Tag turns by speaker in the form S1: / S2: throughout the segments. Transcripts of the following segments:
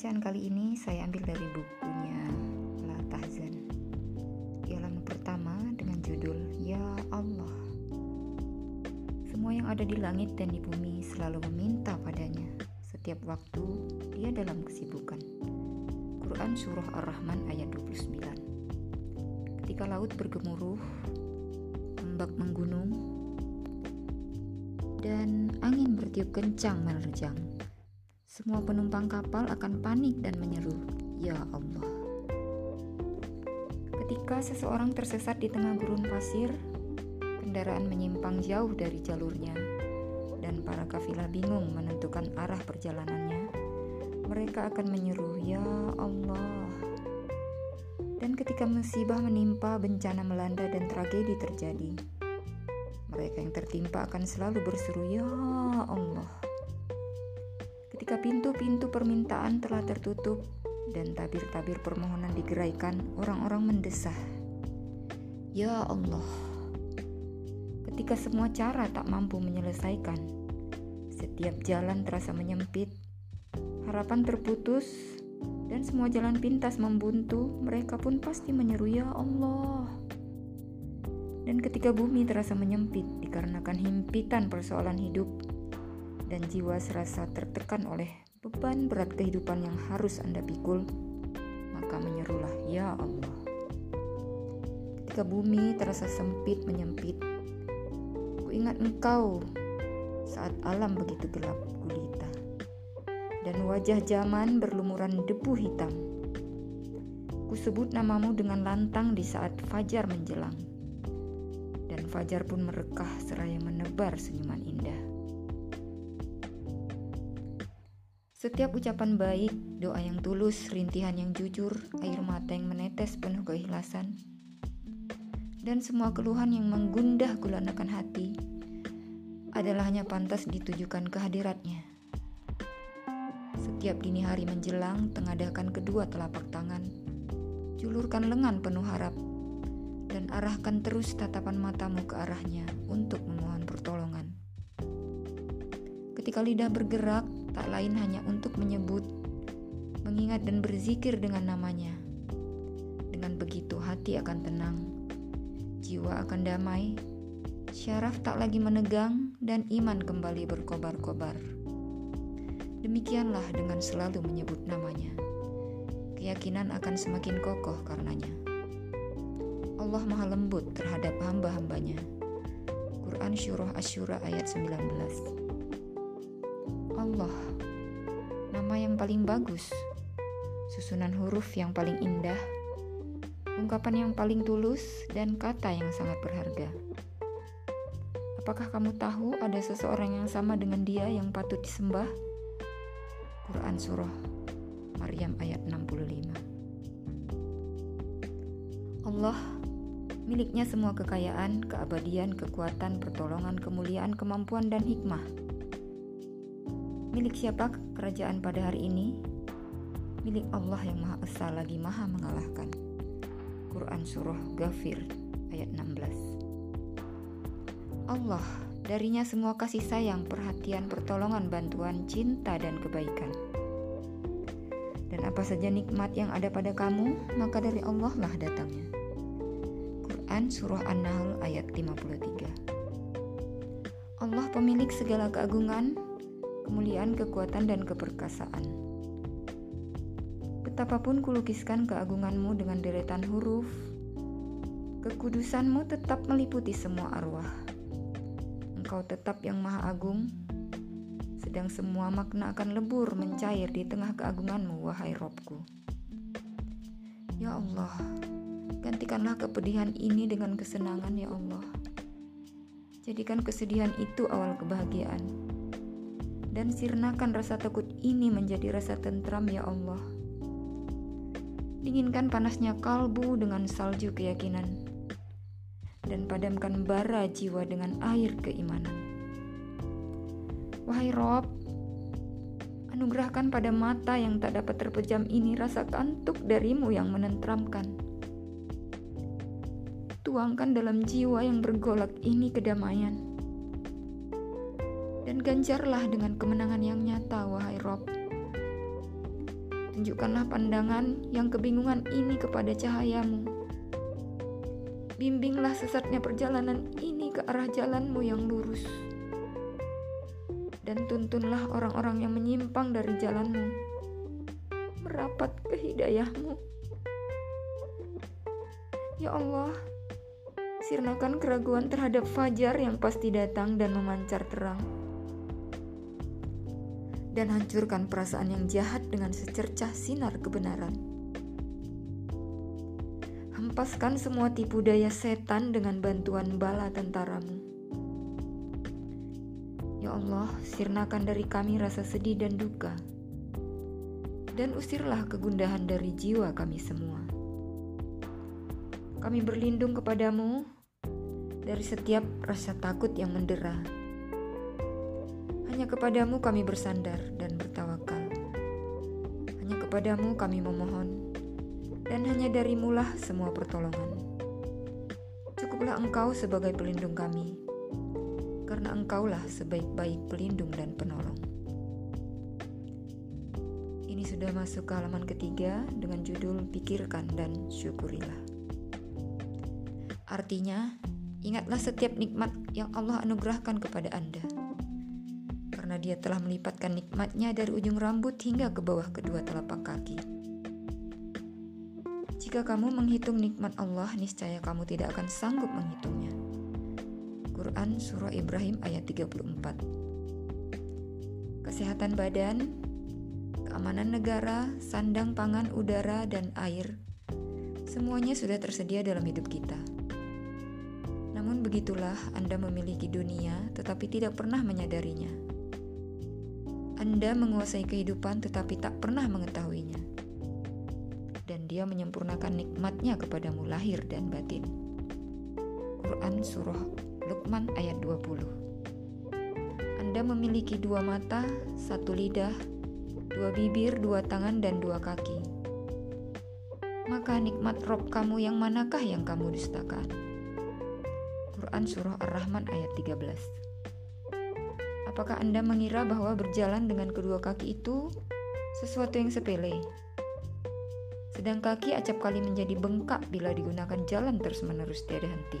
S1: Bacaan kali ini saya ambil dari bukunya La Tahzan. Di pertama dengan judul Ya Allah. Semua yang ada di langit dan di bumi selalu meminta padanya. Setiap waktu dia dalam kesibukan. Quran Surah Ar-Rahman ayat 29 Ketika laut bergemuruh, ombak menggunung, dan angin bertiup kencang menerjang semua penumpang kapal akan panik dan menyeru, "Ya Allah!" Ketika seseorang tersesat di tengah gurun pasir, kendaraan menyimpang jauh dari jalurnya, dan para kafilah bingung menentukan arah perjalanannya, mereka akan menyeru, "Ya Allah!" Dan ketika musibah menimpa, bencana melanda, dan tragedi terjadi, mereka yang tertimpa akan selalu berseru, "Ya Allah!" Ketika pintu-pintu permintaan telah tertutup dan tabir-tabir permohonan digeraikan, orang-orang mendesah. Ya Allah, ketika semua cara tak mampu menyelesaikan, setiap jalan terasa menyempit, harapan terputus, dan semua jalan pintas membuntu, mereka pun pasti menyeru ya Allah. Dan ketika bumi terasa menyempit dikarenakan himpitan persoalan hidup, dan jiwa serasa tertekan oleh beban berat kehidupan yang harus Anda pikul, maka menyerulah, Ya Allah. Ketika bumi terasa sempit menyempit, ku ingat engkau saat alam begitu gelap gulita, dan wajah zaman berlumuran debu hitam. Ku sebut namamu dengan lantang di saat fajar menjelang, dan fajar pun merekah seraya menebar senyuman indah. Setiap ucapan baik, doa yang tulus, rintihan yang jujur, air mata yang menetes penuh keikhlasan, dan semua keluhan yang menggundah gulanakan hati adalah hanya pantas ditujukan kehadiratnya. Setiap dini hari menjelang, tengadahkan kedua telapak tangan, julurkan lengan penuh harap, dan arahkan terus tatapan matamu ke arahnya untuk memohon pertolongan. Ketika lidah bergerak, tak lain hanya untuk menyebut, mengingat dan berzikir dengan namanya. Dengan begitu hati akan tenang, jiwa akan damai, syaraf tak lagi menegang, dan iman kembali berkobar-kobar. Demikianlah dengan selalu menyebut namanya. Keyakinan akan semakin kokoh karenanya. Allah maha lembut terhadap hamba-hambanya. Quran Syurah Asyura ayat 19 paling bagus, susunan huruf yang paling indah, ungkapan yang paling tulus, dan kata yang sangat berharga. Apakah kamu tahu ada seseorang yang sama dengan dia yang patut disembah? Quran Surah Maryam ayat 65 Allah miliknya semua kekayaan, keabadian, kekuatan, pertolongan, kemuliaan, kemampuan, dan hikmah. Milik siapa kerajaan pada hari ini? Milik Allah yang Maha Esa lagi Maha mengalahkan. Quran Surah Ghafir ayat 16 Allah, darinya semua kasih sayang, perhatian, pertolongan, bantuan, cinta, dan kebaikan. Dan apa saja nikmat yang ada pada kamu, maka dari Allah lah datangnya. Quran Surah An-Nahl ayat 53 Allah pemilik segala keagungan, kemuliaan, kekuatan, dan keperkasaan. Betapapun kulukiskan keagunganmu dengan deretan huruf, kekudusanmu tetap meliputi semua arwah. Engkau tetap yang maha agung, sedang semua makna akan lebur mencair di tengah keagunganmu, wahai Robku. Ya Allah, gantikanlah kepedihan ini dengan kesenangan, ya Allah. Jadikan kesedihan itu awal kebahagiaan dan sirnakan rasa takut ini menjadi rasa tentram ya Allah. Dinginkan panasnya kalbu dengan salju keyakinan dan padamkan bara jiwa dengan air keimanan. Wahai Rob, anugerahkan pada mata yang tak dapat terpejam ini rasa kantuk darimu yang menentramkan. Tuangkan dalam jiwa yang bergolak ini kedamaian dan ganjarlah dengan kemenangan yang nyata, wahai Rob. Tunjukkanlah pandangan yang kebingungan ini kepada cahayamu. Bimbinglah sesatnya perjalanan ini ke arah jalanmu yang lurus. Dan tuntunlah orang-orang yang menyimpang dari jalanmu. Merapat ke hidayahmu. Ya Allah, sirnakan keraguan terhadap fajar yang pasti datang dan memancar terang dan hancurkan perasaan yang jahat dengan secercah sinar kebenaran. Hempaskan semua tipu daya setan dengan bantuan bala tentaramu. Ya Allah, sirnakan dari kami rasa sedih dan duka. Dan usirlah kegundahan dari jiwa kami semua. Kami berlindung kepadamu dari setiap rasa takut yang mendera hanya kepadamu kami bersandar dan bertawakal. Hanya kepadamu kami memohon, dan hanya darimulah semua pertolongan. Cukuplah engkau sebagai pelindung kami, karena engkaulah sebaik-baik pelindung dan penolong. Ini sudah masuk ke halaman ketiga dengan judul Pikirkan dan Syukurilah. Artinya, ingatlah setiap nikmat yang Allah anugerahkan kepada Anda karena dia telah melipatkan nikmatnya dari ujung rambut hingga ke bawah kedua telapak kaki. Jika kamu menghitung nikmat Allah, niscaya kamu tidak akan sanggup menghitungnya. Quran Surah Ibrahim ayat 34 Kesehatan badan, keamanan negara, sandang pangan udara, dan air, semuanya sudah tersedia dalam hidup kita. Namun begitulah Anda memiliki dunia tetapi tidak pernah menyadarinya. Anda menguasai kehidupan tetapi tak pernah mengetahuinya. Dan dia menyempurnakan nikmatnya kepadamu lahir dan batin. Quran Surah Luqman ayat 20 Anda memiliki dua mata, satu lidah, dua bibir, dua tangan, dan dua kaki. Maka nikmat Rob kamu yang manakah yang kamu dustakan? Quran Surah Ar-Rahman ayat 13 Apakah Anda mengira bahwa berjalan dengan kedua kaki itu sesuatu yang sepele? Sedang kaki acap kali menjadi bengkak bila digunakan jalan terus-menerus tiada henti.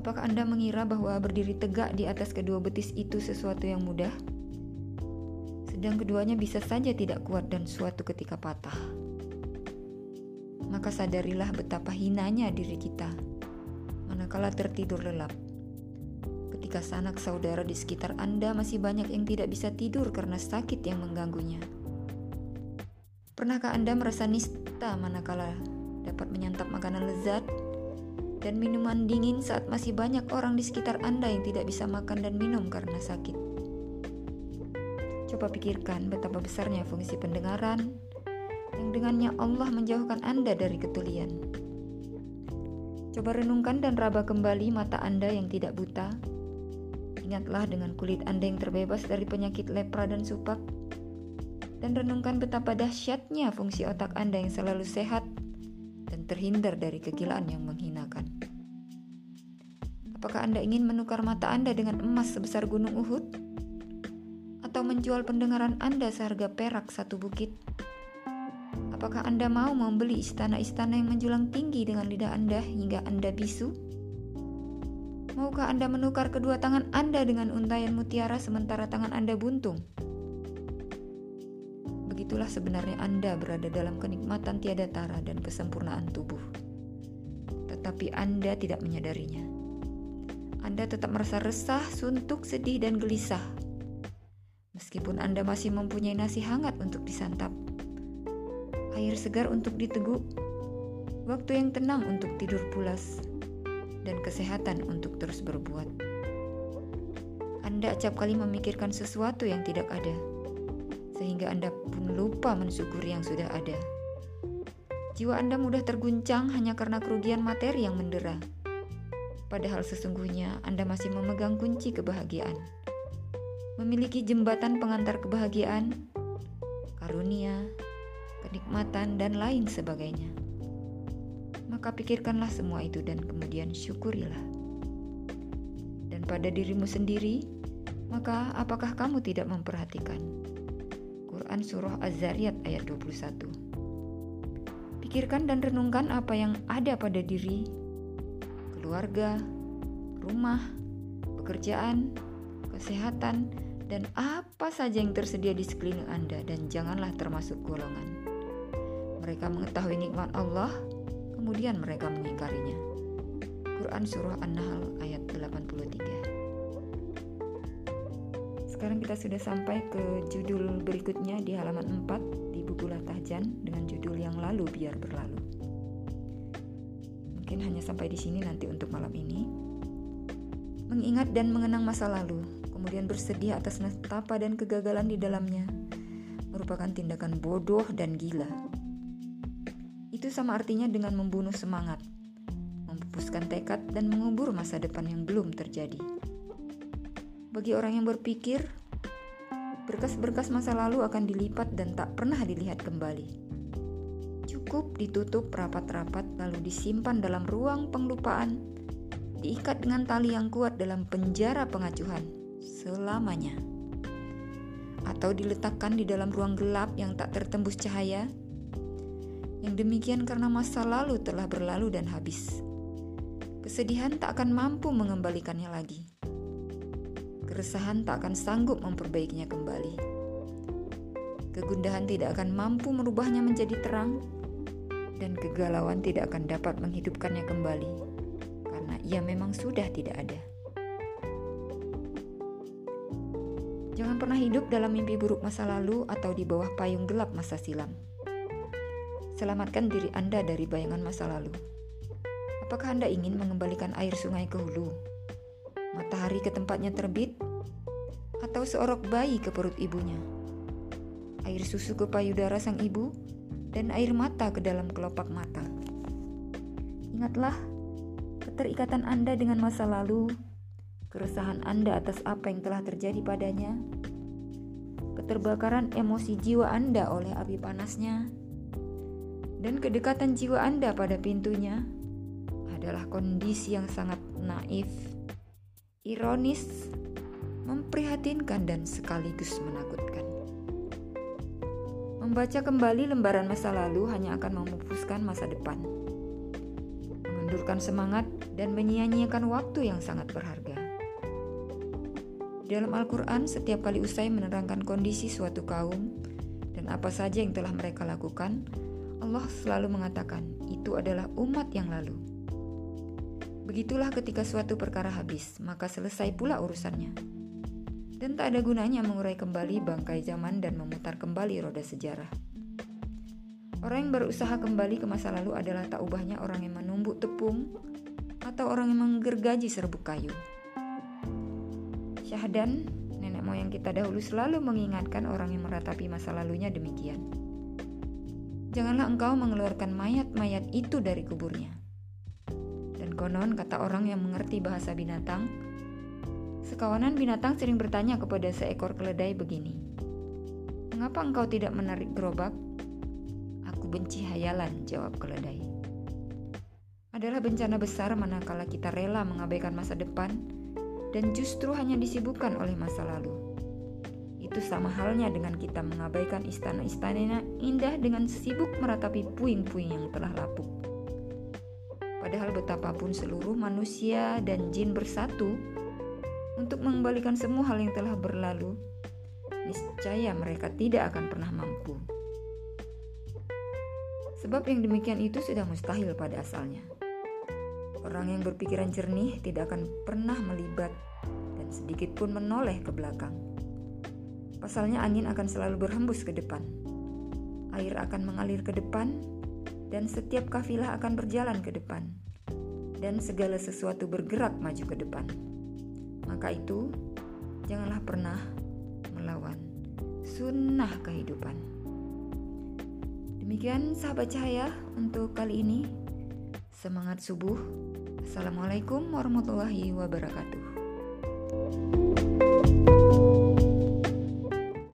S1: Apakah Anda mengira bahwa berdiri tegak di atas kedua betis itu sesuatu yang mudah? Sedang keduanya bisa saja tidak kuat dan suatu ketika patah. Maka sadarilah betapa hinanya diri kita manakala tertidur lelap ketika sanak saudara di sekitar Anda masih banyak yang tidak bisa tidur karena sakit yang mengganggunya. Pernahkah Anda merasa nista manakala dapat menyantap makanan lezat dan minuman dingin saat masih banyak orang di sekitar Anda yang tidak bisa makan dan minum karena sakit? Coba pikirkan betapa besarnya fungsi pendengaran yang dengannya Allah menjauhkan Anda dari ketulian. Coba renungkan dan raba kembali mata Anda yang tidak buta Ingatlah dengan kulit Anda yang terbebas dari penyakit lepra dan supak. Dan renungkan betapa dahsyatnya fungsi otak Anda yang selalu sehat dan terhindar dari kegilaan yang menghinakan. Apakah Anda ingin menukar mata Anda dengan emas sebesar gunung Uhud? Atau menjual pendengaran Anda seharga perak satu bukit? Apakah Anda mau membeli istana-istana yang menjulang tinggi dengan lidah Anda hingga Anda bisu? Maukah Anda menukar kedua tangan Anda dengan untayan mutiara sementara tangan Anda buntung? Begitulah sebenarnya Anda berada dalam kenikmatan tiada tara dan kesempurnaan tubuh. Tetapi Anda tidak menyadarinya. Anda tetap merasa resah, suntuk, sedih, dan gelisah. Meskipun Anda masih mempunyai nasi hangat untuk disantap, air segar untuk diteguk, waktu yang tenang untuk tidur pulas, dan kesehatan untuk terus berbuat. Anda acap kali memikirkan sesuatu yang tidak ada, sehingga Anda pun lupa mensyukuri yang sudah ada. Jiwa Anda mudah terguncang hanya karena kerugian materi yang mendera. Padahal sesungguhnya Anda masih memegang kunci kebahagiaan. Memiliki jembatan pengantar kebahagiaan, karunia, kenikmatan, dan lain sebagainya maka pikirkanlah semua itu dan kemudian syukurilah. Dan pada dirimu sendiri, maka apakah kamu tidak memperhatikan? Quran Surah Az-Zariyat ayat 21 Pikirkan dan renungkan apa yang ada pada diri, keluarga, rumah, pekerjaan, kesehatan, dan apa saja yang tersedia di sekeliling Anda dan janganlah termasuk golongan. Mereka mengetahui nikmat Allah, kemudian mereka mengingkarinya. Quran Surah An-Nahl ayat 83 Sekarang kita sudah sampai ke judul berikutnya di halaman 4 di buku Latahjan dengan judul yang lalu biar berlalu. Mungkin hanya sampai di sini nanti untuk malam ini. Mengingat dan mengenang masa lalu, kemudian bersedih atas nestapa dan kegagalan di dalamnya, merupakan tindakan bodoh dan gila. Itu sama artinya dengan membunuh semangat, memupuskan tekad, dan mengubur masa depan yang belum terjadi. Bagi orang yang berpikir, berkas-berkas masa lalu akan dilipat dan tak pernah dilihat kembali. Cukup ditutup rapat-rapat lalu disimpan dalam ruang penglupaan, diikat dengan tali yang kuat dalam penjara pengacuhan selamanya, atau diletakkan di dalam ruang gelap yang tak tertembus cahaya. Yang demikian karena masa lalu telah berlalu dan habis. Kesedihan tak akan mampu mengembalikannya lagi. Keresahan tak akan sanggup memperbaikinya kembali. Kegundahan tidak akan mampu merubahnya menjadi terang, dan kegalauan tidak akan dapat menghidupkannya kembali karena ia memang sudah tidak ada. Jangan pernah hidup dalam mimpi buruk masa lalu atau di bawah payung gelap masa silam. Selamatkan diri Anda dari bayangan masa lalu. Apakah Anda ingin mengembalikan air sungai ke hulu? Matahari ke tempatnya terbit? Atau seorok bayi ke perut ibunya? Air susu ke payudara sang ibu? Dan air mata ke dalam kelopak mata? Ingatlah, keterikatan Anda dengan masa lalu keresahan Anda atas apa yang telah terjadi padanya, keterbakaran emosi jiwa Anda oleh api panasnya, dan kedekatan jiwa Anda pada pintunya adalah kondisi yang sangat naif, ironis, memprihatinkan, dan sekaligus menakutkan. Membaca kembali lembaran masa lalu hanya akan memupuskan masa depan, mengendurkan semangat, dan menyia-nyiakan waktu yang sangat berharga. Dalam Al-Quran, setiap kali usai menerangkan kondisi suatu kaum dan apa saja yang telah mereka lakukan, Allah selalu mengatakan, "Itu adalah umat yang lalu." Begitulah ketika suatu perkara habis, maka selesai pula urusannya. Dan tak ada gunanya mengurai kembali bangkai zaman dan memutar kembali roda sejarah. Orang yang berusaha kembali ke masa lalu adalah tak ubahnya orang yang menumbuk tepung atau orang yang menggergaji serbuk kayu. Syahdan, nenek moyang kita dahulu selalu mengingatkan orang yang meratapi masa lalunya demikian. Janganlah engkau mengeluarkan mayat-mayat itu dari kuburnya. Dan konon kata orang yang mengerti bahasa binatang, sekawanan binatang sering bertanya kepada seekor keledai begini, Mengapa engkau tidak menarik gerobak? Aku benci hayalan, jawab keledai. Adalah bencana besar manakala kita rela mengabaikan masa depan dan justru hanya disibukkan oleh masa lalu. Itu sama halnya dengan kita mengabaikan istana-istana indah dengan sibuk meratapi puing-puing yang telah lapuk. Padahal betapapun seluruh manusia dan jin bersatu untuk mengembalikan semua hal yang telah berlalu, niscaya mereka tidak akan pernah mampu. Sebab yang demikian itu sudah mustahil pada asalnya. Orang yang berpikiran jernih tidak akan pernah melibat dan sedikit pun menoleh ke belakang. Pasalnya angin akan selalu berhembus ke depan. Air akan mengalir ke depan dan setiap kafilah akan berjalan ke depan. Dan segala sesuatu bergerak maju ke depan. Maka itu, janganlah pernah melawan sunnah kehidupan. Demikian sahabat cahaya untuk kali ini. Semangat subuh. Assalamualaikum warahmatullahi wabarakatuh.